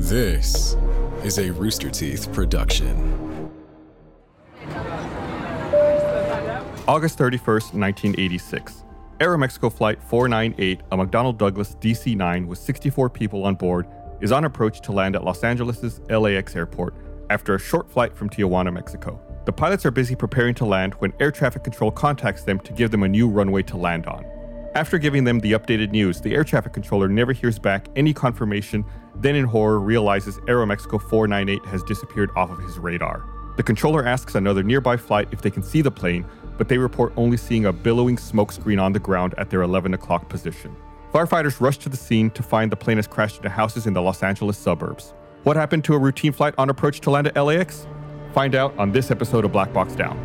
This is a Rooster Teeth production. August 31st, 1986. Aeromexico Flight 498, a McDonnell Douglas DC 9 with 64 people on board, is on approach to land at Los Angeles' LAX airport after a short flight from Tijuana, Mexico. The pilots are busy preparing to land when air traffic control contacts them to give them a new runway to land on. After giving them the updated news, the air traffic controller never hears back any confirmation, then in horror realizes Aeromexico 498 has disappeared off of his radar. The controller asks another nearby flight if they can see the plane, but they report only seeing a billowing smoke screen on the ground at their 11 o'clock position. Firefighters rush to the scene to find the plane has crashed into houses in the Los Angeles suburbs. What happened to a routine flight on approach to land at LAX? Find out on this episode of Black Box Down.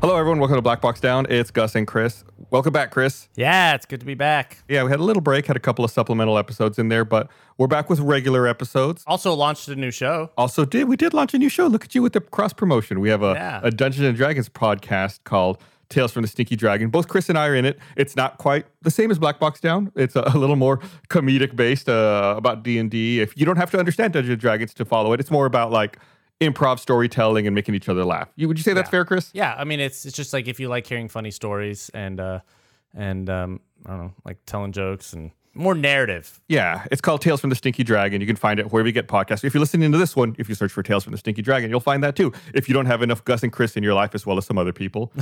Hello, everyone. Welcome to Black Box Down. It's Gus and Chris. Welcome back, Chris. Yeah, it's good to be back. Yeah, we had a little break, had a couple of supplemental episodes in there, but we're back with regular episodes. Also launched a new show. Also, did we did launch a new show? Look at you with the cross promotion. We have a, Yeah. a Dungeons and Dragons podcast called Tales from the Stinky Dragon. Both Chris and I are in it. It's not quite the same as Black Box Down. It's a, a little more comedic based uh, about D and D. If you don't have to understand Dungeons and Dragons to follow it, it's more about like improv storytelling and making each other laugh. You, would you say that's Yeah. fair, Chris? Yeah, I mean it's it's just like if you like hearing funny stories and uh and um I don't know, like telling jokes and more narrative. Yeah, it's called Tales from the Stinky Dragon. You can find it wherever you get podcasts. If you're listening to this one, if you search for Tales from the Stinky Dragon, you'll find that too. If you don't have enough Gus and Chris in your life, as well as some other people,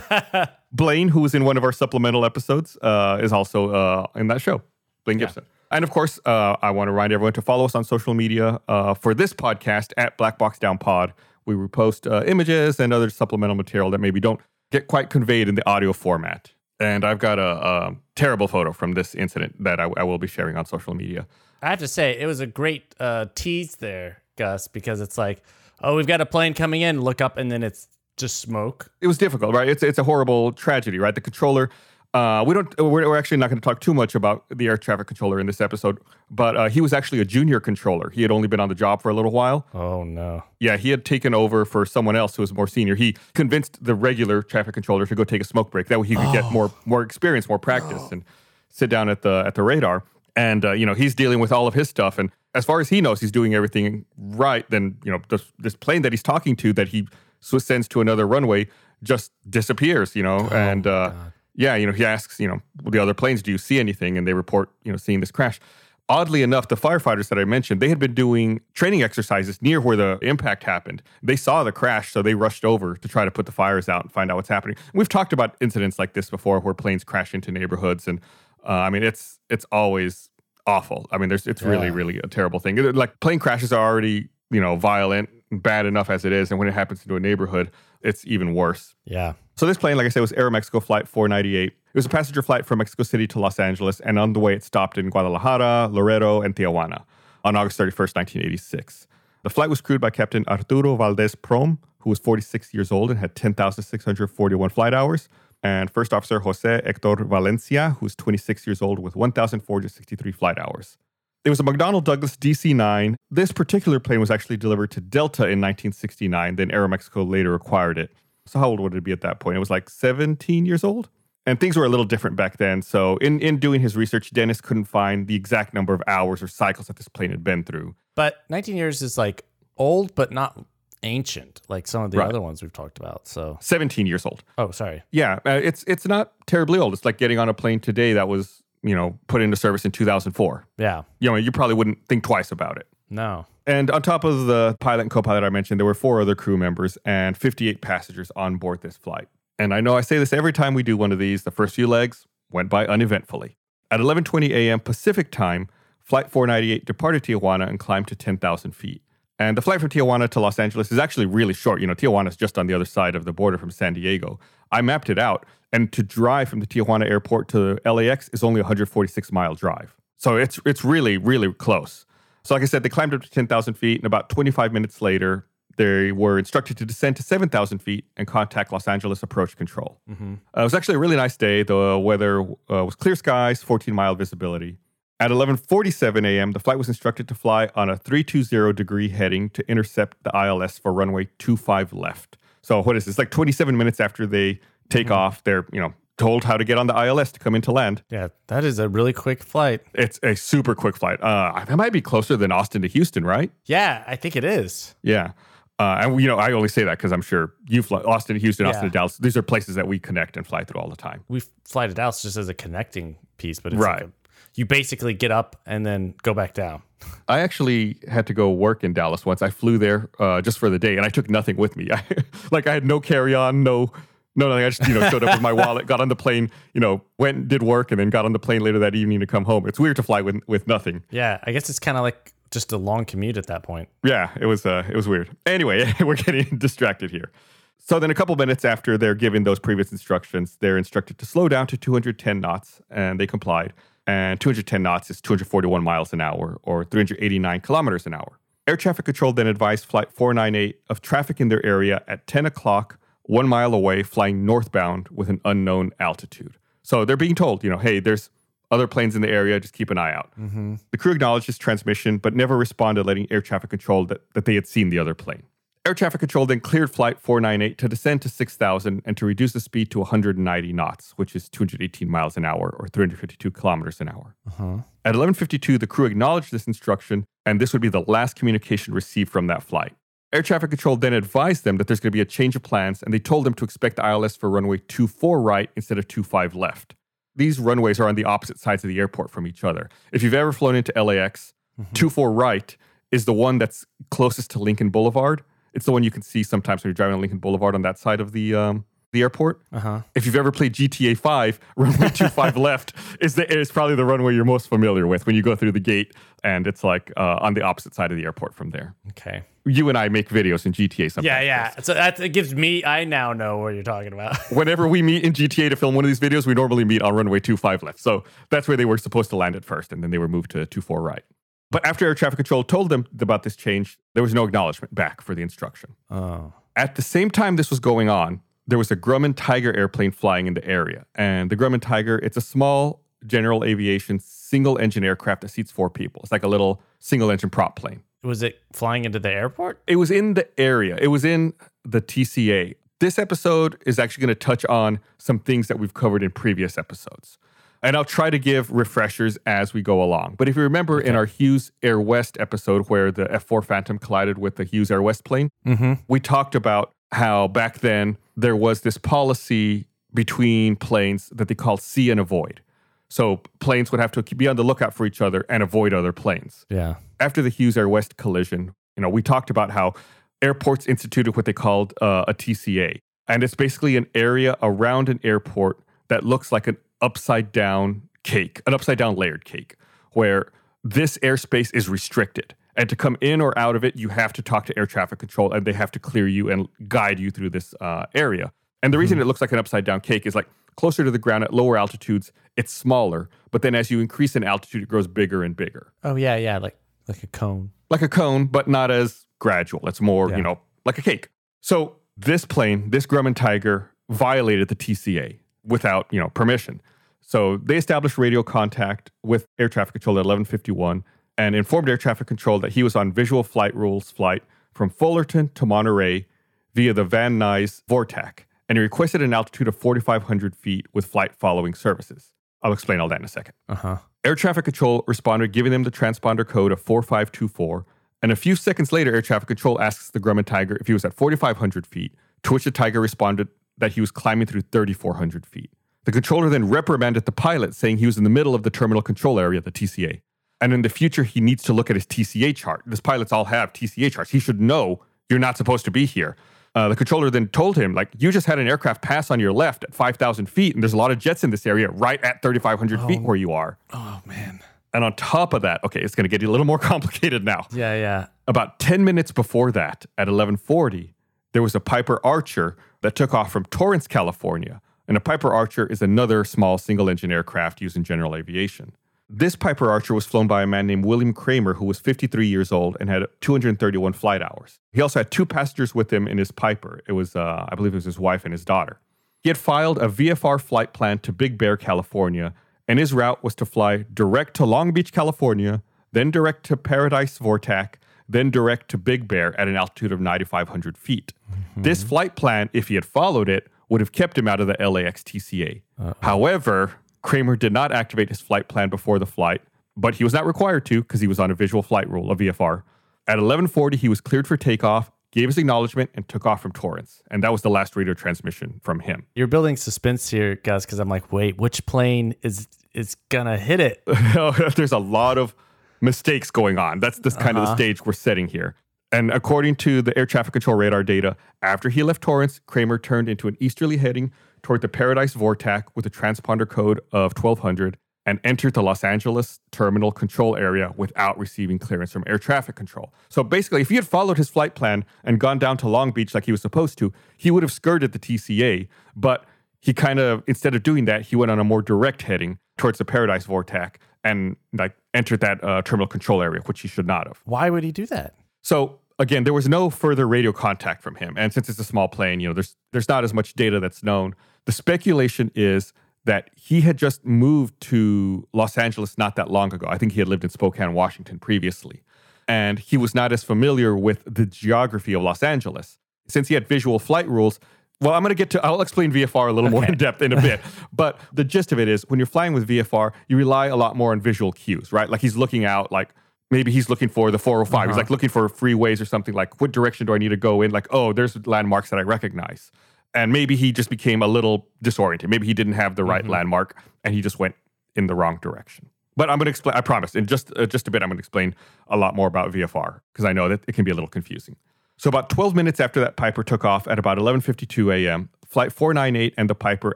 Blaine, who was in one of our supplemental episodes, uh, is also uh, in that show. Blaine Gibson. And of course, uh, I want to remind everyone to follow us on social media uh, for this podcast at Black Box Down Pod. We repost uh, images and other supplemental material that maybe don't get quite conveyed in the audio format. And I've got a, a terrible photo from this incident that I, I will be sharing on social media. I have to say it was a great uh tease there, Gus, because it's like, oh, we've got a plane coming in, look up and then it's just smoke. it was difficult, right? It's it's a horrible tragedy, right? The controller. Uh, we don't. We're, we're actually not going to talk too much about the air traffic controller in this episode, but uh, he was actually a junior controller. He had only been on the job for a little while. Oh no. Yeah, he had taken over for someone else who was more senior. He convinced the regular traffic controller to go take a smoke break. That way he could get more more experience, more practice, and sit down at the at the radar. And uh, you know he's dealing with all of his stuff. And as far as he knows, he's doing everything right. Then you know this, this plane that he's talking to that he sends to another runway just disappears. You know, and uh, yeah, you know he asks you know the other planes, do you see anything? And they report you know seeing this crash. Oddly enough, the firefighters that I mentioned, they had been doing training exercises near where the impact happened. They saw the crash, so they rushed over to try to put the fires out and find out what's happening. We've talked about incidents like this before, where planes crash into neighborhoods, and uh, I mean, it's it's always awful. I mean, there's it's really Yeah. really a terrible thing. Like plane crashes are already you know violent, and bad enough as it is, and when it happens into a neighborhood, it's even worse. Yeah. So this plane, like I said, was Aeromexico Flight 498. It was a passenger flight from Mexico City to Los Angeles, and on the way it stopped in Guadalajara, Laredo, and Tijuana on August 31st, 1986. The flight was crewed by Captain Arturo Valdez Prom, who was 46 years old and had 10,641 flight hours, and First Officer Jose Hector Valencia, who was 26 years old with 1,463 flight hours. It was a McDonnell Douglas DC 9. This particular plane was actually delivered to Delta in 1969, then Aeromexico later acquired it. So, how old would it be at that point? It was like 17 years old? And things were a little different back then. So, in, in doing his research, Dennis couldn't find the exact number of hours or cycles that this plane had been through. But 19 years is like old but not ancient like some of the Right. other ones we've talked about. So 17 years old. Oh, sorry. Yeah, uh, it's it's not terribly old. It's like getting on a plane today that was, you know, put into service in 2004. Yeah. You know, you probably wouldn't think twice about it. No. And on top of the pilot and co-pilot I mentioned, there were four other crew members and 58 passengers on board this flight. And I know I say this every time we do one of these, the first few legs went by uneventfully. At 11:20 a.m. Pacific time, flight 498 departed Tijuana and climbed to 10,000 feet. And the flight from Tijuana to Los Angeles is actually really short. You know, Tijuana is just on the other side of the border from San Diego. I mapped it out, and to drive from the Tijuana airport to LAX is only 146 mile drive. So it's it's really really close. So like I said, they climbed up to 10,000 feet, and about 25 minutes later, they were instructed to descend to 7,000 feet and contact Los Angeles approach control. Mm-hmm. Uh, it was actually a really nice day. The weather uh, was clear skies, 14 mile visibility. At 11:47 a.m., the flight was instructed to fly on a 320 degree heading to intercept the ILS for runway 25 left. So what is this? Like 27 minutes after they take off, they're you know told how to get on the ILS to come into land. Yeah, that is a really quick flight. It's a super quick flight. Uh, that might be closer than Austin to Houston, right? Yeah, I think it is. Yeah. Uh, and you know, I only say that because I'm sure you fly Austin to Houston, Austin to Dallas. These are places that we connect and fly through all the time. We fly to Dallas just as a connecting piece, but it's Right. like a- you basically get up and then go back down. I actually had to go work in Dallas once. I flew there uh, just for the day, and I took nothing with me. I, like I had no carry on, no, no nothing. I just you know showed up with my wallet, got on the plane, you know, went and did work, and then got on the plane later that evening to come home. It's weird to fly with with nothing. Yeah, I guess it's kind of like just a long commute at that point. Yeah, it was uh, it was weird. Anyway, we're getting distracted here. So then, a couple minutes after they're given those previous instructions, they're instructed to slow down to 210 knots, and they complied. And 210 knots is 241 miles an hour, or 389 kilometers an hour. Air traffic control then advised Flight 498 of traffic in their area at 10 o'clock, one mile away, flying northbound with an unknown altitude. So they're being told, you know, hey, there's other planes in the area, just keep an eye out. Mm-hmm. The crew acknowledged this transmission, but never responded, letting air traffic control that, that they had seen the other plane. Air traffic control then cleared flight 498 to descend to 6,000 and to reduce the speed to 190 knots, which is 218 miles an hour or 352 kilometers an hour. Uh-huh. At 11:52, the crew acknowledged this instruction, and this would be the last communication received from that flight. Air traffic control then advised them that there's going to be a change of plans, and they told them to expect the ILS for runway 24 right instead of 25 left. These runways are on the opposite sides of the airport from each other. If you've ever flown into LAX, 24 right is the one that's closest to Lincoln Boulevard. It's the one you can see sometimes when you're driving on Lincoln Boulevard on that side of the um, the airport. Uh huh. If you've ever played GTA 5, runway 25 left is the is probably the runway you're most familiar with when you go through the gate and it's like uh, on the opposite side of the airport from there. Okay. You and I make videos in GTA sometimes. Yeah, yeah. So that it gives me. I now know what you're talking about. Whenever we meet in GTA to film one of these videos, we normally meet on runway 25 left. So that's where they were supposed to land at first, and then they were moved to 24 right. But after air traffic control told them about this change, there was no acknowledgement back for the instruction. oh. At the same time this was going on, there was a Grumman Tiger airplane flying in the area. And the Grumman Tiger, it's a small general aviation single engine aircraft that seats four people. It's like a little single engine prop plane. Was it flying into the airport? It was in the area, it was in the TCA. This episode is actually going to touch on some things that we've covered in previous episodes. And I'll try to give refreshers as we go along. But if you remember in our Hughes Air West episode where the F 4 Phantom collided with the Hughes Air West plane, Mm-hmm. we talked about how back then there was this policy between planes that they called see and avoid. So planes would have to be on the lookout for each other and avoid other planes. Yeah. After the Hughes Air West collision, you know, we talked about how airports instituted what they called uh, a TCA, and it's basically an area around an airport that looks like an upside down cake, an upside down layered cake, where this airspace is restricted. And to come in or out of it, you have to talk to air traffic control and they have to clear you and guide you through this uh, area. And the reason it looks like an upside down cake is like closer to the ground at lower altitudes, it's smaller. But then as you increase in altitude, it grows bigger and bigger. Oh yeah, yeah. Like like a cone. Like a cone, but not as gradual. It's more, Yeah. you know, like a cake. So this plane, this Grumman Tiger, violated the TCA without, you know, permission. So they established radio contact with air traffic control at 1151 and informed air traffic control that he was on visual flight rules flight from Fullerton to Monterey via the Van Nuys Vortac, and he requested an altitude of 4,500 feet with flight following services. I'll explain all that in a second. Uh huh. Air traffic control responded, giving them the transponder code of 4524. And a few seconds later, air traffic control asks the Grumman Tiger if he was at 4,500 feet, to which the Tiger responded that he was climbing through 3,400 feet. The controller then reprimanded the pilot, saying he was in the middle of the terminal control area, the TCA. And in the future, he needs to look at his TCA chart. This pilots all have TCA charts. He should know you're not supposed to be here. Uh, the controller then told him, like, you just had an aircraft pass on your left at 5,000 feet, and there's a lot of jets in this area right at 3,500 feet where you are. Oh man. And on top of that, okay, it's going to get a little more complicated now. Yeah, yeah. About 10 minutes before that, at 1140, there was a Piper Archer that took off from Torrance, California. And a Piper Archer is another small single engine aircraft used in general aviation. This Piper Archer was flown by a man named William Kramer, who was 53 years old and had 231 flight hours. He also had two passengers with him in his Piper. It was, uh, I believe, it was his wife and his daughter. He had filed a VFR flight plan to Big Bear, California, and his route was to fly direct to Long Beach, California, then direct to Paradise Vortac, then direct to Big Bear at an altitude of 9,500 feet. This flight plan, if he had followed it, would have kept him out of the LAX TCA. However, Kramer did not activate his flight plan before the flight, but he was not required to because he was on a visual flight rule, a VFR. At 11:40, he was cleared for takeoff, gave his acknowledgement, and took off from Torrance. And that was the last radio transmission from him. You're building suspense here, guys, because I'm like, wait, which plane is is gonna hit it? There's a lot of mistakes going on. That's this kind of the uh-huh. stage we're setting here. And according to the air traffic control radar data, after he left Torrance, Kramer turned into an easterly heading toward the Paradise Vortac with a transponder code of 1200 and entered the Los Angeles terminal control area without receiving clearance from air traffic control. So basically, if he had followed his flight plan and gone down to Long Beach like he was supposed to, he would have skirted the TCA. But he kind of, instead of doing that, he went on a more direct heading towards the Paradise Vortac and like entered that uh, terminal control area, which he should not have. Why would he do that? So again, there was no further radio contact from him, and since it's a small plane, you know, there's there's not as much data that's known. The speculation is that he had just moved to Los Angeles not that long ago. I think he had lived in Spokane, Washington previously, and he was not as familiar with the geography of Los Angeles. Since he had visual flight rules, well, I'm going to get to, I'll explain VFR a little more in depth in a bit. but the gist of it is when you're flying with VFR, you rely a lot more on visual cues, right? Like he's looking out, like maybe he's looking for the 405. He's uh-huh. like looking for freeways or something like, what direction do I need to go in? Like, oh, there's landmarks that I recognize. And maybe he just became a little disoriented. Maybe he didn't have the right landmark and he just went in the wrong direction. But I'm going to explain, I promise, in just, uh, just a bit, I'm going to explain a lot more about VFR because I know that it can be a little confusing. So about 12 minutes after that Piper took off at about 11:52 a.m., flight 498 and the Piper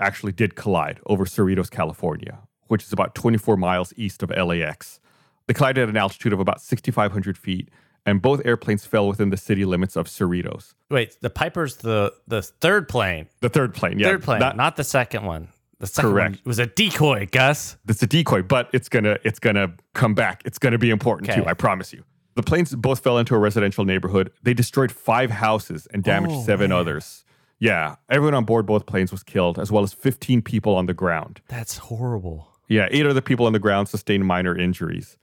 actually did collide over Cerritos, California, which is about 24 miles east of LAX. They collided at an altitude of about 6,500 feet, and both airplanes fell within the city limits of Cerritos. Wait, the Piper's the the third plane. The third plane, yeah, third plane, not- not, the second one. The second Correct. one was a decoy, Gus. It's a decoy, but it's gonna it's gonna come back. It's gonna be important Okay. too. I promise you. The planes both fell into a residential neighborhood. They destroyed five houses and damaged Oh, seven man. others. Yeah, everyone on board both planes was killed, as well as 15 people on the ground. That's horrible. Yeah, eight other people on the ground sustained minor injuries.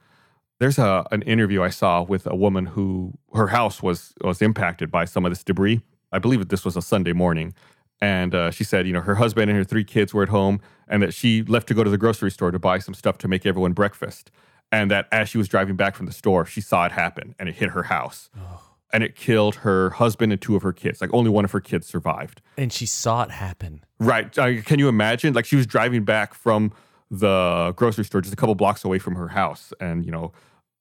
There's a an interview I saw with a woman who her house was was impacted by some of this debris. I believe that this was a Sunday morning, and uh, she said, you know, her husband and her three kids were at home, and that she left to go to the grocery store to buy some stuff to make everyone breakfast, and that as she was driving back from the store, she saw it happen, and it hit her house, and it killed her husband and two of her kids. Like only one of her kids survived. And she saw it happen. Right. Uh, can you imagine? Like she was driving back from the grocery store just a couple blocks away from her house and, you know,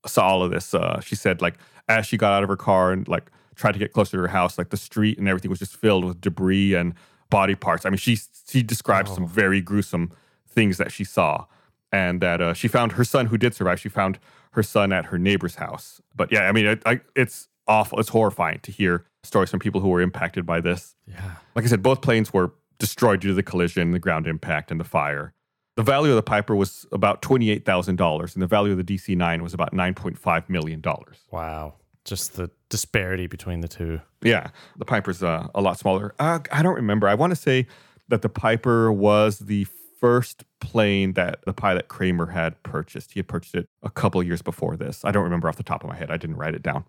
saw all of this. Uh, she said, like, as she got out of her car and, like, tried to get closer to her house, like, the street and everything was just filled with debris and body parts. I mean, she, she described some very gruesome things that she saw and that uh, she found her son who did survive. She found her son at her neighbor's house. But yeah, I mean, it, I, it's awful. It's horrifying to hear stories from people who were impacted by this. Yeah. Like I said, both planes were destroyed due to the collision, the ground impact, and the fire. The value of the Piper was about $28,000, and the value of the DC 9 was about $9.5 million. Wow. Just the disparity between the two. Yeah, the Piper's uh, a lot smaller. Uh, I don't remember. I want to say that the Piper was the first plane that the pilot Kramer had purchased. He had purchased it a couple years before this. I don't remember off the top of my head. I didn't write it down.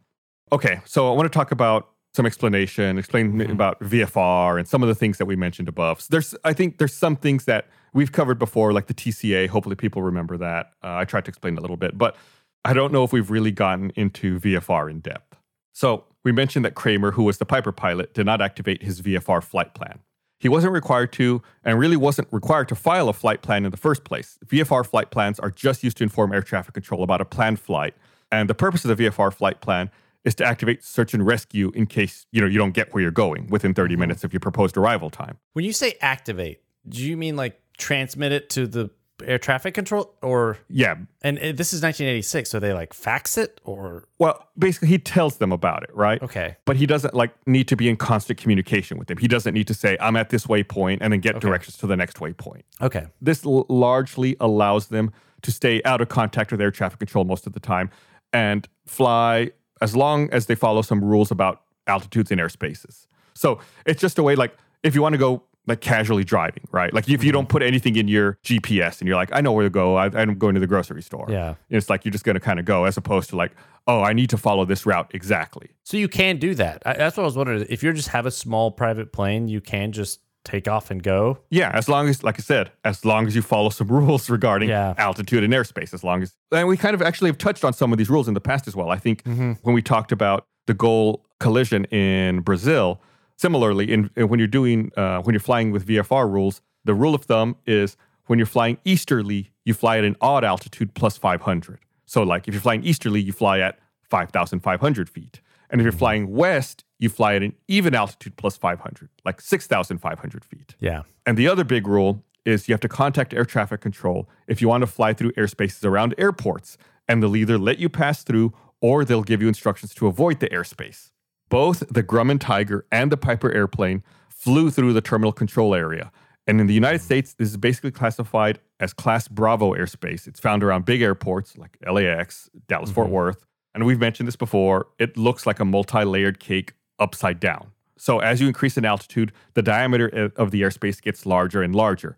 Okay, so I want to talk about some explanation, explain about VFR and some of the things that we mentioned above. So there's, I think, there's some things that we've covered before, like the TCA. Hopefully, people remember that. Uh, I tried to explain a little bit, but I don't know if we've really gotten into VFR in depth. So we mentioned that Kramer, who was the Piper pilot, did not activate his VFR flight plan. He wasn't required to, and really wasn't required to file a flight plan in the first place. VFR flight plans are just used to inform air traffic control about a planned flight, and the purpose of the VFR flight plan is to activate search and rescue in case you know you don't get where you're going within 30 minutes of your proposed arrival time. When you say activate, do you mean like transmit it to the air traffic control or Yeah, and uh, this is 1986 so they like fax it or well, basically he tells them about it, right? okay but he doesn't like need to be in constant communication with them. He doesn't need to say, "I'm at this waypoint," and then get directions to the next waypoint. okay This l- largely allows them to stay out of contact with air traffic control most of the time and fly as long as they follow some rules about altitudes and airspaces. So it's just a way, like, if you want to go like casually driving, right? Like if you mm-hmm. don't put anything in your GPS and you're like, I know where to go, I, I'm going to the grocery store. Yeah. It's like you're just going to kind of go as opposed to like, oh, I need to follow this route exactly. so you can do that I, that's what i was wondering if you just have a small private plane you can just take off and go. Yeah, as long as, like I said, as long as you follow some rules regarding Yeah. altitude and airspace, as long as, and we kind of actually have touched on some of these rules in the past as well. I think when we talked about the Gol collision in Brazil, similarly, in, in when you're doing, uh, when you're flying with VFR rules, the rule of thumb is when you're flying easterly, you fly at an odd altitude plus 500. So, like if you're flying easterly, you fly at 5,500 feet. And if you're flying west, you fly at an even altitude plus 500, like 6,500 feet. Yeah. And the other big rule is you have to contact air traffic control if you want to fly through airspaces around airports, and they'll either let you pass through or they'll give you instructions to avoid the airspace. Both the Grumman Tiger and the Piper airplane flew through the terminal control area. And in the United hmm. States, this is basically classified as Class Bravo airspace. It's found around big airports like LAX, Dallas Fort mm-hmm. Worth. And we've mentioned this before, it looks like a multi layered cake upside down. So as you increase in altitude, the diameter of- of the airspace gets larger and larger.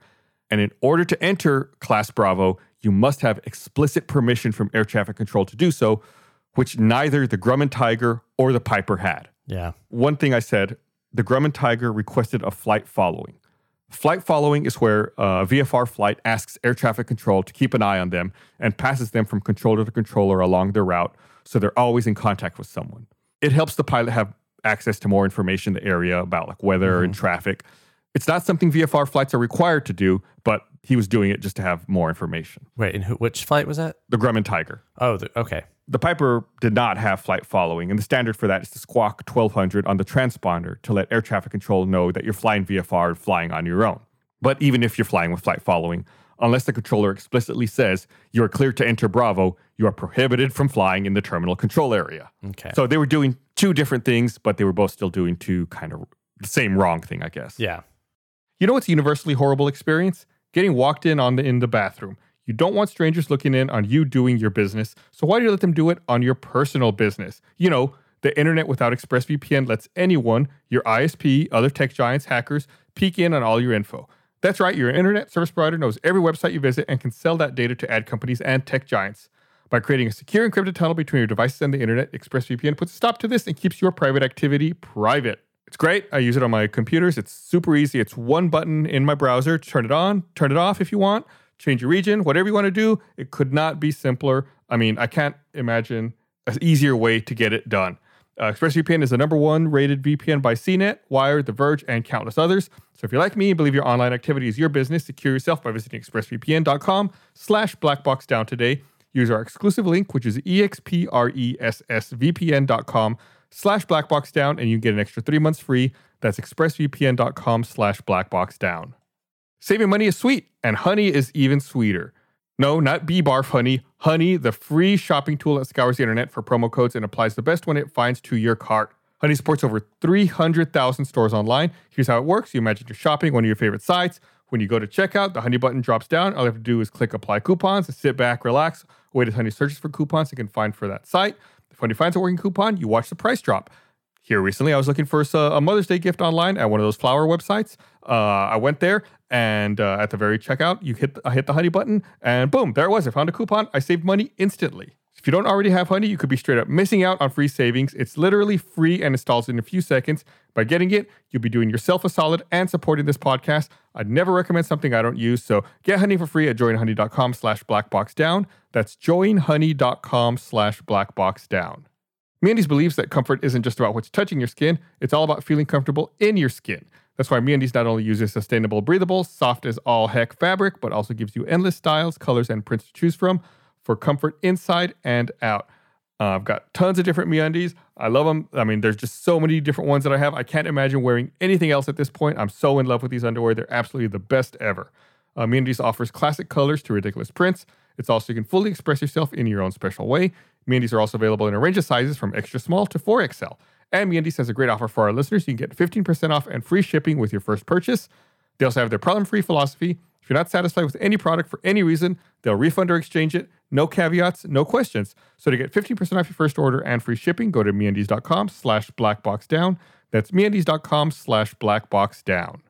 And in order to enter Class Bravo, you must have explicit permission from air traffic control to do so, which neither the Grumman Tiger or the Piper had. Yeah. One thing I said, the Grumman Tiger requested a flight following. Flight following is where uh, a VFR flight asks air traffic control to keep an eye on them and passes them from controller to controller along their route so they're always in contact with someone. It helps the pilot have access to more information in the area about like weather and mm-hmm. traffic. It's not something VFR flights are required to do, but he was doing it just to have more information. Wait, and who, which flight was that? The Grumman Tiger. Oh, the, okay. The Piper did not have flight following, and the standard for that is to squawk 1200 on the transponder to let air traffic control know that you're flying VFR and flying on your own. But even if you're flying with flight following, unless the controller explicitly says you are clear to enter Bravo, you are prohibited from flying in the terminal control area. Okay. So they were doing two different things, but they were both still doing two kind of the same wrong thing, I guess. yeah. You know what's a universally horrible experience? Getting walked in on the in the bathroom. You don't want strangers looking in on you doing your business, so why do you let them do it on your personal business? You know, the internet without ExpressVPN lets anyone, your ISP, other tech giants, hackers, peek in on all your info. That's right, your internet service provider knows every website you visit and can sell that data to ad companies and tech giants. By creating a secure encrypted tunnel between your devices and the internet, ExpressVPN puts a stop to this and keeps your private activity private. It's great. I use it on my computers. It's super easy. It's one button in my browser. Turn it on, turn it off if you want, change your region, whatever you want to do. It could not be simpler. I mean, I can't imagine an easier way to get it done. Uh, ExpressVPN is the number one rated VPN by CNET, Wired, The Verge, and countless others. So if you're like me and believe your online activity is your business, secure yourself by visiting expressvpn.com slash blackboxdown today. Use our exclusive link, which is expressvpn.com slash blackboxdown, and you get an extra three months free. That's expressvpn.com slash blackboxdown. Saving money is sweet, and honey is even sweeter. No, not bee barf honey. Honey, the free shopping tool that scours the internet for promo codes and applies the best one it finds to your cart. Honey supports over 300,000 stores online. Here's how it works. You imagine you're shopping one of your favorite sites. When you go to checkout, the Honey button drops down. All you have to do is click apply coupons sit back, relax, wait as Honey searches for coupons it can find for that site. If Honey finds a working coupon, you watch the price drop. Here recently, I was looking for a a Mother's Day gift online at one of those flower websites. Uh, I went there, and uh, at the very checkout, you hit I hit the Honey button, and boom, there it was. I found a coupon. I saved money instantly. If you don't already have Honey, you could be straight up missing out on free savings. It's literally free and installs in a few seconds. By getting it, you'll be doing yourself a solid and supporting this podcast. I'd never recommend something I don't use, so get Honey for free at joinhoney.com slash blackboxdown. That's joinhoney.com slash blackboxdown. MeUndies believes that comfort isn't just about what's touching your skin, it's all about feeling comfortable in your skin. That's why MeUndies not only uses sustainable, breathable, soft as all heck fabric, but also gives you endless styles, colors, and prints to choose from for comfort inside and out. Uh, I've got tons of different MeUndies. I love them. I mean, there's just so many different ones that I have. I can't imagine wearing anything else at this point. I'm so in love with these underwear. They're absolutely the best ever. Uh, offers classic colors to ridiculous prints. It's also you can fully express yourself in your own special way. MeUndies are also available in a range of sizes from extra small to 4XL. And MeUndies has a great offer for our listeners. You can get 15% off and free shipping with your first purchase. They also have their problem-free philosophy. If you're not satisfied with any product for any reason, they'll refund or exchange it. No caveats, no questions. So to get 15% off your first order and free shipping, go to MeUndies.com slash blackboxdown. That's MeUndies.com slash blackboxdown.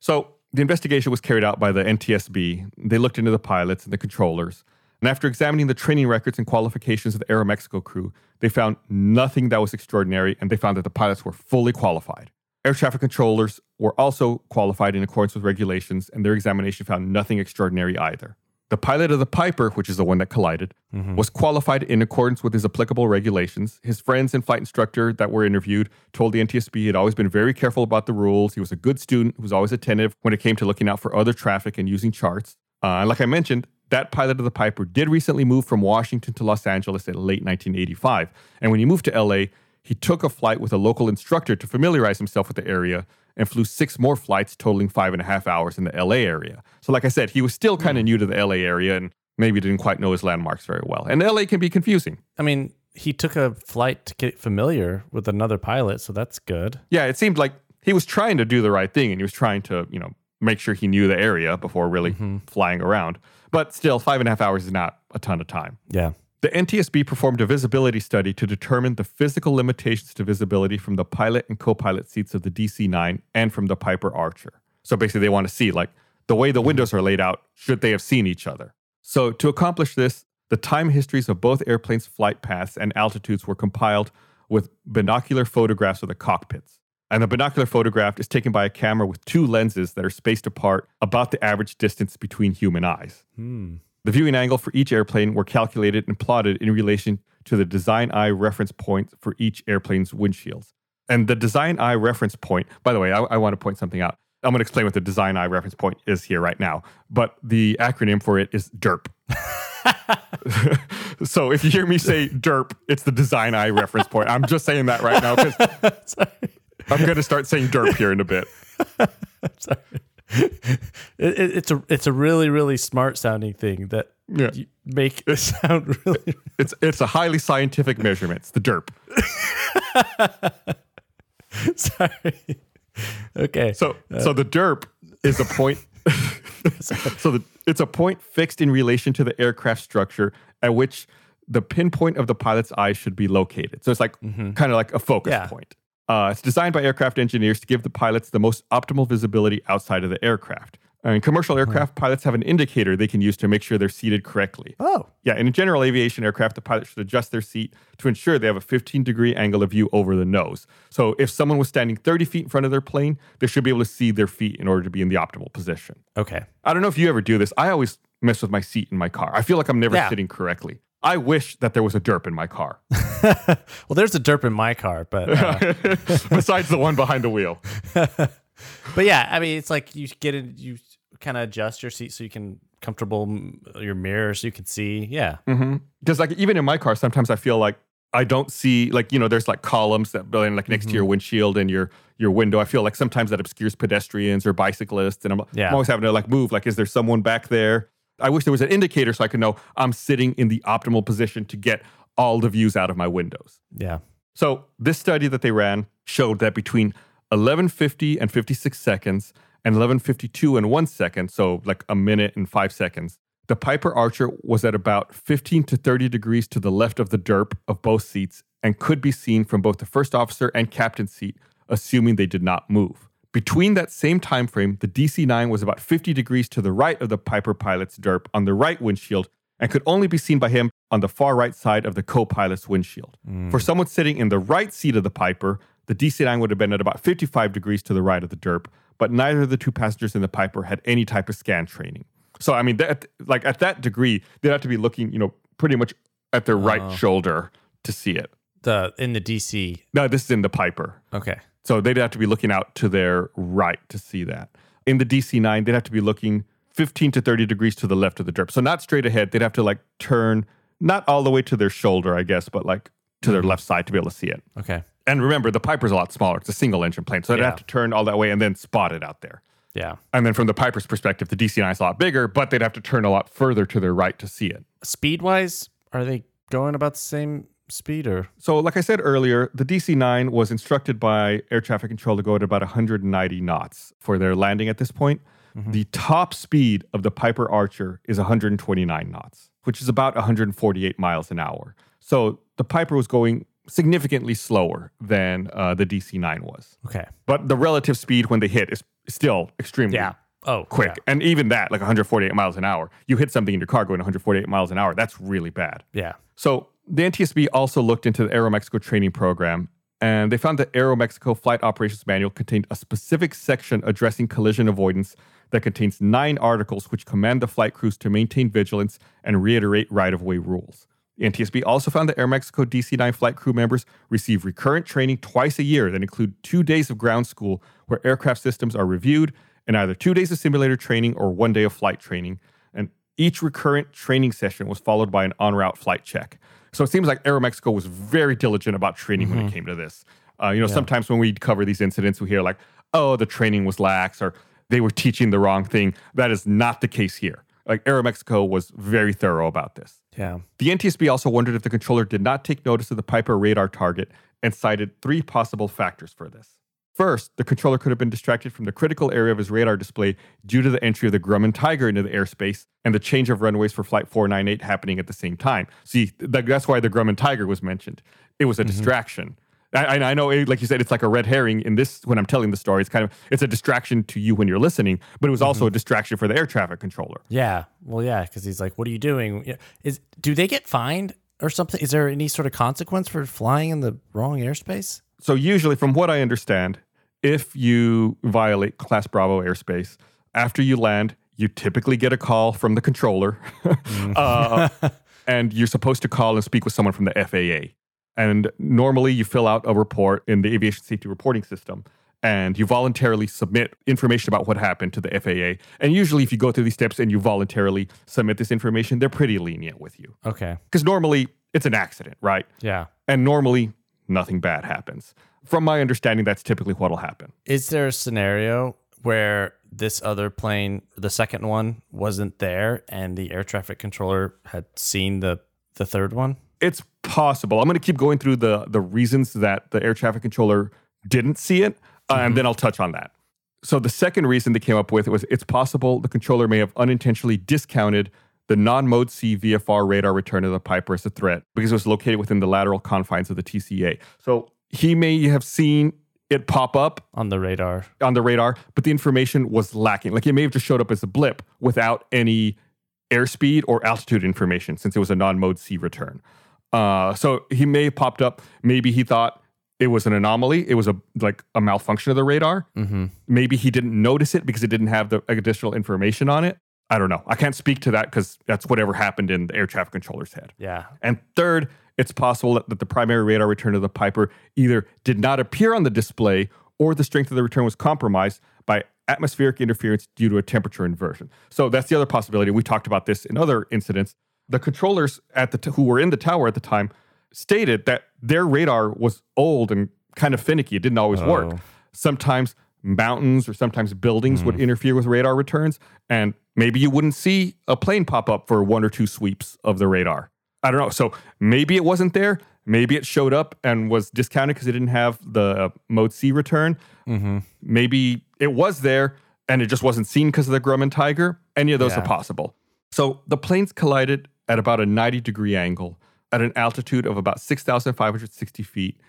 So the investigation was carried out by the NTSB. They looked into the pilots and the controllers. And after examining the training records and qualifications of the Aeromexico crew, they found nothing that was extraordinary and they found that the pilots were fully qualified. Air traffic controllers were also qualified in accordance with regulations, and their examination found nothing extraordinary either. The pilot of the Piper, which is the one that collided, was qualified in accordance with his applicable regulations. His friends and flight instructor that were interviewed told the NTSB he had always been very careful about the rules. He was a good student who was always attentive when it came to looking out for other traffic and using charts. Uh, and like I mentioned, that pilot of the Piper did recently move from Washington to Los Angeles in late 1985. And when he moved to LA, he took a flight with a local instructor to familiarize himself with the area and flew six more flights, totaling five and a half hours in the LA area. So, like I said, he was still hmm. kind of new to the LA area and maybe didn't quite know his landmarks very well. And LA can be confusing. I mean, he took a flight to get familiar with another pilot, so that's good. Yeah, it seemed like he was trying to do the right thing and he was trying to, you know, make sure he knew the area before really mm-hmm. flying around. But still, five and a half hours is not a ton of time. Yeah. The NTSB performed a visibility study to determine the physical limitations to visibility from the pilot and co pilot seats of the DC 9 and from the Piper Archer. So basically, they want to see, like, the way the windows are laid out, should they have seen each other? So, to accomplish this, the time histories of both airplanes' flight paths and altitudes were compiled with binocular photographs of the cockpits. And the binocular photograph is taken by a camera with two lenses that are spaced apart about the average distance between human eyes. Hmm. The viewing angle for each airplane were calculated and plotted in relation to the design eye reference point for each airplane's windshields. And the design eye reference point, by the way, I, I want to point something out. I'm going to explain what the design eye reference point is here right now, but the acronym for it is DERP. so if you hear me say DERP, it's the design eye reference point. I'm just saying that right now because I'm going to start saying DERP here in a bit. It, it, it's a it's a really really smart sounding thing that Yeah. make it sound really. It's it's a highly scientific measurement. It's the DERP. Sorry. Okay. So so the derp is a point. so the, it's a point fixed in relation to the aircraft structure at which the pinpoint of the pilot's eye should be located. So it's like mm-hmm. kind of like a focus Yeah. point. Uh, it's designed by aircraft engineers to give the pilots the most optimal visibility outside of the aircraft. In commercial aircraft, pilots have an indicator they can use to make sure they're seated correctly. oh, Yeah, in general aviation aircraft, the pilot should adjust their seat to ensure they have a 15 degree angle of view over the nose. So if someone was standing 30 feet in front of their plane, they should be able to see their feet in order to be in the optimal position. okay. I don't know if you ever do this. I always mess with my seat in my car. I feel like I'm never Yeah. sitting correctly. I wish that there was a derp in my car, Well, there's a derp in my car, but uh, besides the one behind the wheel. but yeah, I mean, it's like you get in, you kind of adjust your seat so you can comfortable mm, your mirror so you can see. Yeah. Mm-hmm. Because like even in my car, sometimes I feel like I don't see like you know there's like columns that go in like next to your mm-hmm. windshield and your your window. I feel like sometimes that obscures pedestrians or bicyclists, and I'm, Yeah. I'm always having to like move. Like, is there someone back there? I wish there was an indicator so I could know I'm sitting in the optimal position to get all the views out of my windows. Yeah. So this study that they ran showed that between 1150 and 56 seconds and 1152 and one second, so like a minute and five seconds, the Piper Archer was at about 15 to 30 degrees to the left of the derp of both seats and could be seen from both the first officer and captain seat, assuming they did not move. Between that same time frame, the DC-9 was about 50 degrees to the right of the Piper pilot's derp on the right windshield and could only be seen by him on the far right side of the co-pilot's windshield. Mm. For someone sitting in the right seat of the Piper, the DC-9 would have been at about 55 degrees to the right of the derp, but neither of the two passengers in the Piper had any type of scan training. So I mean, that like at that degree, they'd have to be looking, you know, pretty much at their right oh. shoulder to see it. The in the DC. No, this is in the Piper. Okay. So they'd have to be looking out to their right to see that. In the DC 9, they'd have to be looking 15 to 30 degrees to the left of the derp. So not straight ahead. They'd have to like turn, not all the way to their shoulder, I guess, but like to their mm-hmm. left side to be able to see it. Okay. And remember, the Piper's a lot smaller. It's a single engine plane. So they'd Yeah. have to turn all that way and then spot it out there. Yeah. And then from the Piper's perspective, the DC 9 is a lot bigger, but they'd have to turn a lot further to their right to see it. Speed wise, are they going about the same speed or? So, like I said earlier, the DC 9 was instructed by air traffic control to go at about 190 knots for their landing at this point. The top speed of the Piper Archer is 129 knots, which is about 148 miles an hour. So, the Piper was going significantly slower than uh, the DC 9 was. Okay. But the relative speed when they hit is still extremely Yeah. Oh, quick. And even that, like 148 miles an hour, you hit something in your car going 148 miles an hour, that's really bad. Yeah. So the NTSB also looked into the Aeromexico training program And they found that Aeromexico Flight Operations Manual contained a specific section addressing collision avoidance that contains nine articles which command the flight crews to maintain vigilance and reiterate right of way rules. The NTSB also found that Aeromexico DC 9 flight crew members receive recurrent training twice a year that include two days of ground school where aircraft systems are reviewed and either two days of simulator training or one day of flight training. Each recurrent training session was followed by an en route flight check. So it seems like Aeromexico was very diligent about training when it came to this. Uh, you know, sometimes when we cover these incidents, we hear like, oh, the training was lax or they were teaching the wrong thing. That is not the case here. Like Aeromexico was very thorough about this. Yeah. The NTSB also wondered if the controller did not take notice of the Piper radar target and cited three possible factors for this. First, the controller could have been distracted from the critical area of his radar display due to the entry of the Grumman Tiger into the airspace and the change of runways for Flight 498 happening at the same time. See, th- that's why the Grumman Tiger was mentioned. It was a mm-hmm. distraction. I, I know, like you said, it's like a red herring in this. When I'm telling the story, it's kind of it's a distraction to you when you're listening, but it was also mm-hmm. a distraction for the air traffic controller. Yeah. Well, yeah, because he's like, "What are you doing?" Is do they get fined or something? Is there any sort of consequence for flying in the wrong airspace? So usually, from what I understand, if you violate Class Bravo airspace after you land, you typically get a call from the controller, uh, and you're supposed to call and speak with someone from the FAA. And normally, you fill out a report in the aviation safety reporting system. And you voluntarily submit information about what happened to the FAA. And usually, if you go through these steps and you voluntarily submit this information, they're pretty lenient with you. Okay. Because normally, it's an accident, right? Yeah. And normally, nothing bad happens. From my understanding, that's typically what'll happen. Is there a scenario where this other plane, the second one, wasn't there, and the air traffic controller had seen the the third one? It's possible. I'm going to keep going through the the reasons that the air traffic controller didn't see it, uh, and then I'll touch on that. So the second reason they came up with was it's possible the controller may have unintentionally discounted the non-mode C VFR radar return of the Piper as a threat because it was located within the lateral confines of the TCA. So he may have seen it pop up on the radar. on the radar, but the information was lacking. Like it may have just showed up as a blip without any airspeed or altitude information since it was a non-mode C return. Uh, so he may have popped up. Maybe he thought it was an anomaly. It was a like a malfunction of the radar. Mm-hmm. Maybe he didn't notice it because it didn't have the additional information on it. I don't know. I can't speak to that because that's whatever happened in the air traffic controller's head. Yeah. And third, it's possible that, that the primary radar return of the Piper either did not appear on the display or the strength of the return was compromised by atmospheric interference due to a temperature inversion. So that's the other possibility. We talked about this in other incidents. The controllers at the t- who were in the tower at the time stated that their radar was old and kind of finicky. It didn't always work. Oh. Sometimes mountains or sometimes buildings would mm. interfere with radar returns, and maybe you wouldn't see a plane pop up for one or two sweeps of the radar. I don't know. So maybe it wasn't there. Maybe it showed up and was discounted because it didn't have the uh, mode C return. Mm-hmm. Maybe it was there and it just wasn't seen because of the Grumman Tiger. Any of those Yeah. are possible. So the planes collided at about a 90 degree angle at an altitude of about 6,560 feet,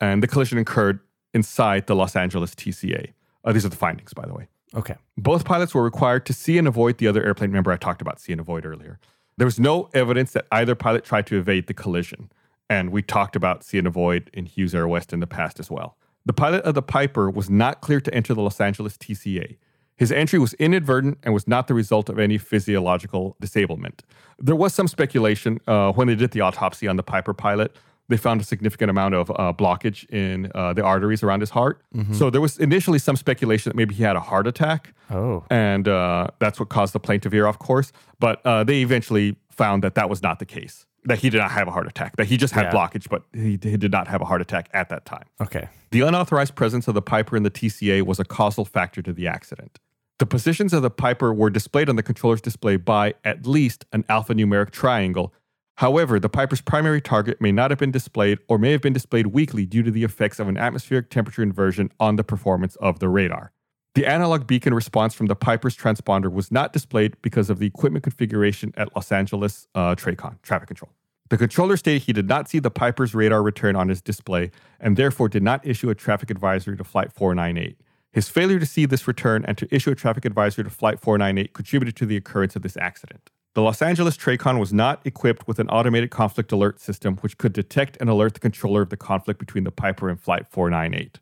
and the collision occurred inside the Los Angeles TCA. Uh, these are the findings, by the way. Okay. Both pilots were required to see and avoid the other airplane. Remember, I talked about see and avoid earlier. There was no evidence that either pilot tried to evade the collision. And we talked about see and avoid in Hughes Air West in the past as well. The pilot of the Piper was not cleared to enter the Los Angeles TCA. His entry was inadvertent and was not the result of any physiological disablement. There was some speculation uh, when they did the autopsy on the Piper pilot. They found a significant amount of uh, blockage in uh, the arteries around his heart. So there was initially some speculation that maybe he had a heart attack Oh. and uh, that's what caused the plane to veer off course. But uh, they eventually found that that was not the case. That he did not have a heart attack. That he just had Yeah. blockage, but he, he did not have a heart attack at that time. Okay. The unauthorized presence of the Piper in the TCA was a causal factor to the accident. The positions of the Piper were displayed on the controller's display by at least an alphanumeric triangle. However, the Piper's primary target may not have been displayed or may have been displayed weakly due to the effects of an atmospheric temperature inversion on the performance of the radar. The analog beacon response from the Piper's transponder was not displayed because of the equipment configuration at Los Angeles uh, TRACON, traffic control. The controller stated he did not see the Piper's radar return on his display and therefore did not issue a traffic advisory to Flight 498. His failure to see this return and to issue a traffic advisory to Flight 498 contributed to the occurrence of this accident. The Los Angeles TRACON was not equipped with an automated conflict alert system which could detect and alert the controller of the conflict between the Piper and Flight 498.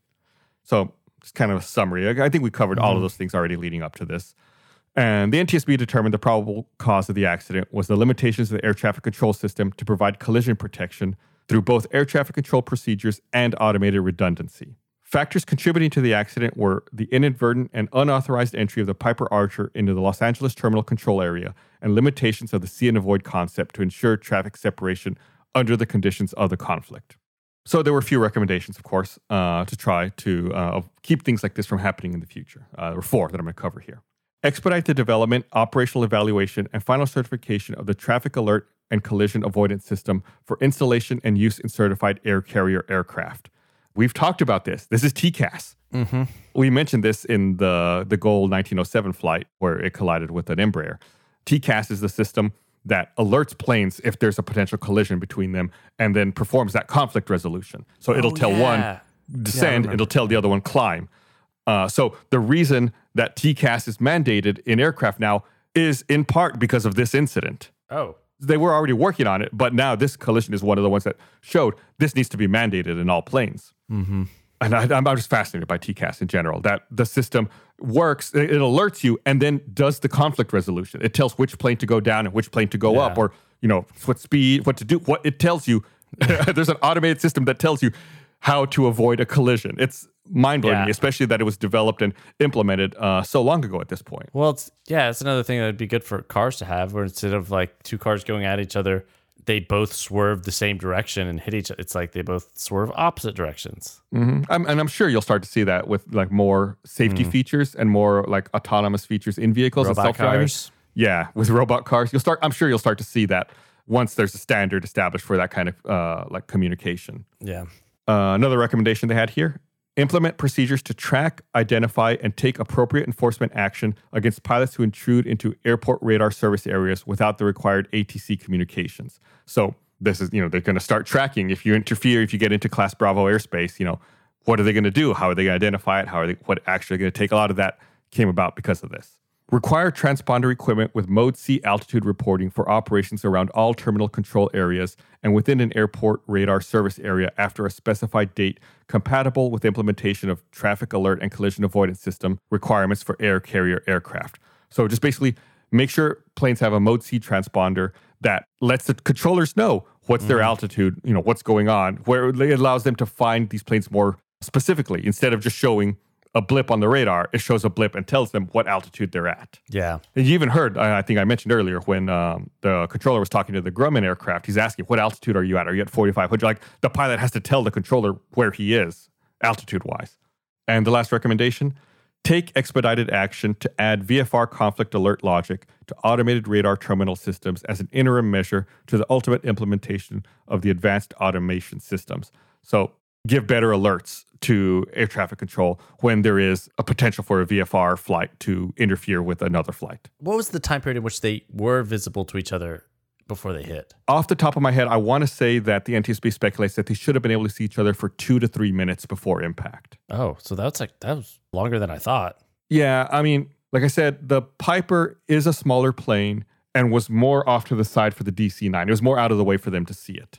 So, just kind of a summary. I I think we covered all of mm-hmm. those things already leading up to this. And the NTSB determined the probable cause of the accident was the limitations of the air traffic control system to provide collision protection through both air traffic control procedures and automated redundancy. Factors contributing to the accident were the inadvertent and unauthorized entry of the Piper Archer into the Los Angeles terminal control area and limitations of the see and avoid concept to ensure traffic separation under the conditions of the conflict. So there were a few recommendations, of course, uh, to try to uh, keep things like this from happening in the future. Uh, there were four that I'm going to cover here. Expedite the development, operational evaluation, and final certification of the traffic alert and collision avoidance system for installation and use in certified air carrier aircraft. We've talked about this. This is TCAS. Mm-hmm. We mentioned this in the the Gol 1907 flight where it collided with an Embraer. TCAS is the system that alerts planes if there's a potential collision between them and then performs that conflict resolution. So it'll Oh, tell yeah. one descend, remember. it'll tell the other one climb. Uh, so the reason that TCAS is mandated in aircraft now is in part because of this incident. Oh. They were already working on it, but now this collision is one of the ones that showed this needs to be mandated in all planes. Mm-hmm. And I, I'm I'm just fascinated by TCAS in general. That the system works, it, it alerts you, and then does the conflict resolution. It tells which plane to go down and which plane to go Yeah. up, or you know what speed, what to do. What it tells you. There's an automated system that tells you how to avoid a collision. It's mind blowing, Yeah. especially that it was developed and implemented uh, so long ago at this point. Well, it's yeah, it's another thing that would be good for cars to have, where instead of like two cars going at each other, they both swerve the same direction and hit each. Other. It's like they both swerve opposite directions. hmm I'm, and I'm sure you'll start to see that with like more safety features and more like autonomous features in vehicles and Robot self-driving. cars. Yeah, with robot cars, you'll start. I'm sure you'll start to see that once there's a standard established for that kind of uh, like communication. Yeah. Uh, another recommendation they had here: implement procedures to track, identify, and take appropriate enforcement action against pilots who intrude into airport radar service areas without the required ATC communications. So this is, you know, they're going to start tracking if you interfere, if you get into Class Bravo airspace. You know, what are they going to do? How are they going to identify it? How are they? What actually going to take? A lot of that came about because of this. Require transponder equipment with Mode C altitude reporting for operations around all terminal control areas and within an airport radar service area after a specified date, compatible with implementation of traffic alert and collision avoidance system requirements for air carrier aircraft. So just basically make sure planes have a Mode C transponder that lets the controllers know what's their mm-hmm. altitude, you know, what's going on, where it allows them to find these planes more specifically instead of just showing a blip on the radar, it shows a blip and tells them what altitude they're at. Yeah. And you even heard, I think I mentioned earlier when um, the controller was talking to the Grumman aircraft, he's asking, What altitude are you at? Are you at 4,500? Like the pilot has to tell the controller where he is, altitude wise. And the last recommendation take expedited action to add VFR conflict alert logic to automated radar terminal systems as an interim measure to the ultimate implementation of the advanced automation systems. So give better alerts to air traffic control when there is a potential for a VFR flight to interfere with another flight. What was the time period in which they were visible to each other before they hit? Off the top of my head, I want to say that the NTSB speculates that they should have been able to see each other for two to three minutes before impact. Oh, so that's like that was longer than I thought. Yeah, I mean, like I said, the Piper is a smaller plane and was more off to the side for the DC 9. It was more out of the way for them to see it.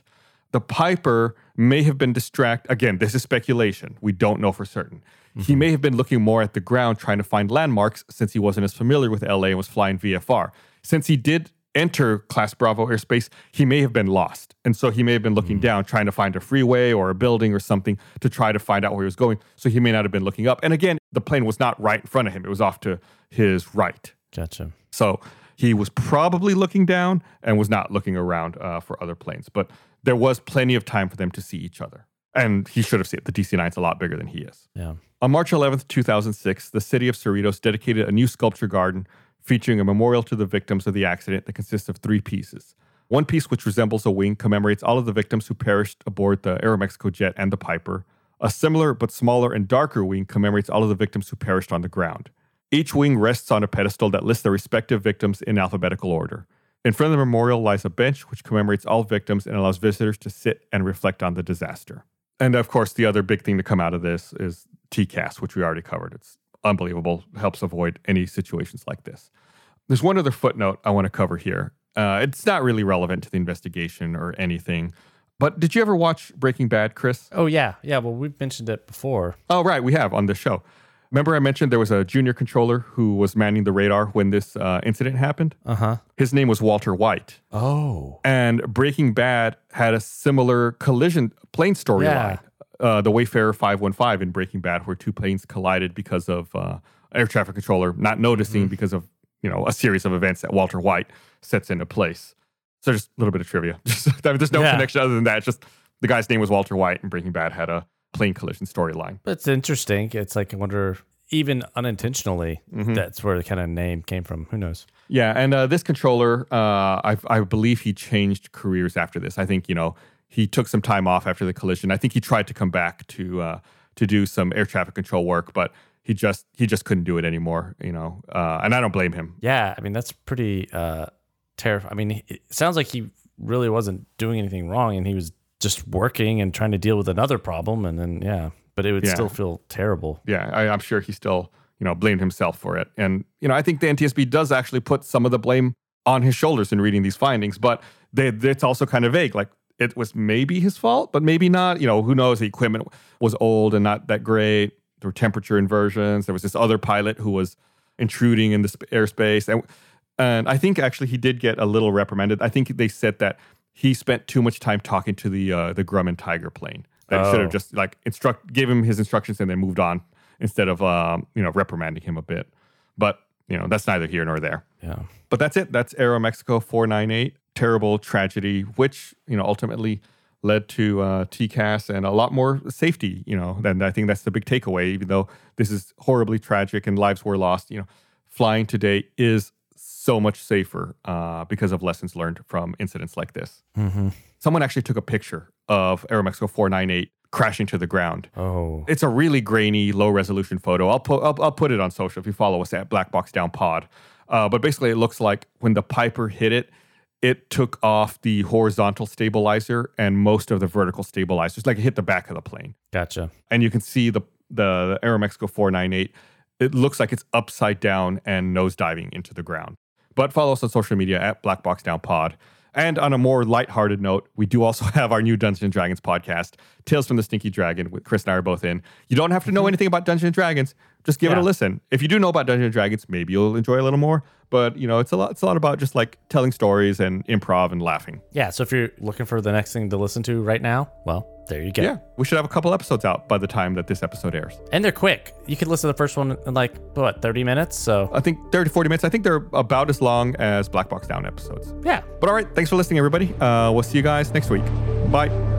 The Piper may have been distracted. Again, this is speculation. We don't know for certain. He may have been looking more at the ground trying to find landmarks since he wasn't as familiar with LA and was flying VFR. Since he did enter Class Bravo airspace, he may have been lost. And so he may have been looking down, trying to find a freeway or a building or something to try to find out where he was going. So he may not have been looking up. And again, the plane was not right in front of him, it was off to his right. Gotcha. So he was probably looking down and was not looking around uh, for other planes. But there was plenty of time for them to see each other. And he should have seen it. The DC 9 is a lot bigger than he is. Yeah. On March 11th, 2006, the city of Cerritos dedicated a new sculpture garden featuring a memorial to the victims of the accident that consists of three pieces. One piece, which resembles a wing, commemorates all of the victims who perished aboard the Aeromexico jet and the Piper. A similar but smaller and darker wing commemorates all of the victims who perished on the ground. Each wing rests on a pedestal that lists their respective victims in alphabetical order. In front of the memorial lies a bench which commemorates all victims and allows visitors to sit and reflect on the disaster. And of course, the other big thing to come out of this is TCAS, which we already covered. It's unbelievable, helps avoid any situations like this. There's one other footnote I want to cover here. Uh, it's not really relevant to the investigation or anything. But did you ever watch Breaking Bad, Chris? Oh yeah, yeah. Well, we've mentioned it before. Oh, right, we have on this show. Remember, I mentioned there was a junior controller who was manning the radar when this uh, incident happened? Uh huh. His name was Walter White. Oh. And Breaking Bad had a similar collision plane storyline. Yeah. Uh, the Wayfarer 515 in Breaking Bad, where two planes collided because of uh, air traffic controller not noticing Mm-hmm. because of you know a series of events that Walter White sets into place. So just a little bit of trivia. Just, there's no Yeah. connection other than that. Just the guy's name was Walter White, and Breaking Bad had a plane collision storyline. But it's interesting. It's like I wonder, even unintentionally, Mm-hmm. that's where the kind of name came from. Who knows? Yeah, and uh, this controller, uh, I, I believe he changed careers after this. I think you know he took some time off after the collision. I think he tried to come back to uh, to do some air traffic control work, but he just he just couldn't do it anymore. You know, uh, and I don't blame him. Yeah, I mean that's pretty uh, terrifying. I mean, it sounds like he really wasn't doing anything wrong, and he was just working and trying to deal with another problem, and then yeah, but it would Yeah. still feel terrible. Yeah, I, I'm sure he still you know blamed himself for it, and you know I think the NTSB does actually put some of the blame on his shoulders in reading these findings, but they, it's also kind of vague. Like it was maybe his fault, but maybe not. You know, who knows? The equipment was old and not that great. There were temperature inversions. There was this other pilot who was intruding in the sp- airspace, and and I think actually he did get a little reprimanded. I think they said that he spent too much time talking to the uh, the Grumman Tiger plane. That he should Oh. have just like instruct, gave him his instructions and then moved on instead of um, you know reprimanding him a bit. But you know that's neither here nor there. Yeah. But that's it. That's Aeromexico 498. Terrible tragedy, which, you know, ultimately led to uh, TCAS and a lot more safety, you know, and I think that's the big takeaway, even though this is horribly tragic and lives were lost, you know, flying today is so much safer uh, because of lessons learned from incidents like this. Mm-hmm. Someone actually took a picture of Aeromexico 498 crashing to the ground. Oh. It's a really grainy, low resolution photo. I'll put I'll, I'll put it on social if you follow us at Black Box Down Pod. Uh, but basically, it looks like when the Piper hit it, it took off the horizontal stabilizer and most of the vertical stabilizers, like it hit the back of the plane. Gotcha. And you can see the the, the Aeromexico 498. It looks like it's upside down and nosediving into the ground. But follow us on social media at Black Box Down Pod. And on a more lighthearted note, we do also have our new Dungeons and Dragons podcast, Tales from the Stinky Dragon, with Chris and I are both in. You don't have to know anything about Dungeons and Dragons. Just give it a listen. If you do know about Dungeons and Dragons, maybe you'll enjoy a little more. But you know, it's a lot. It's a lot about just like telling stories and improv and laughing. Yeah. So if you're looking for the next thing to listen to right now, well, there you go. Yeah, we should have a couple episodes out by the time that this episode airs. And they're quick. You can listen to the first one in like what 30 minutes. So I think 30 to 40 minutes. I think they're about as long as Black Box Down episodes. yeah. But all right, thanks for listening, everybody. Uh, we'll see you guys next week. Bye.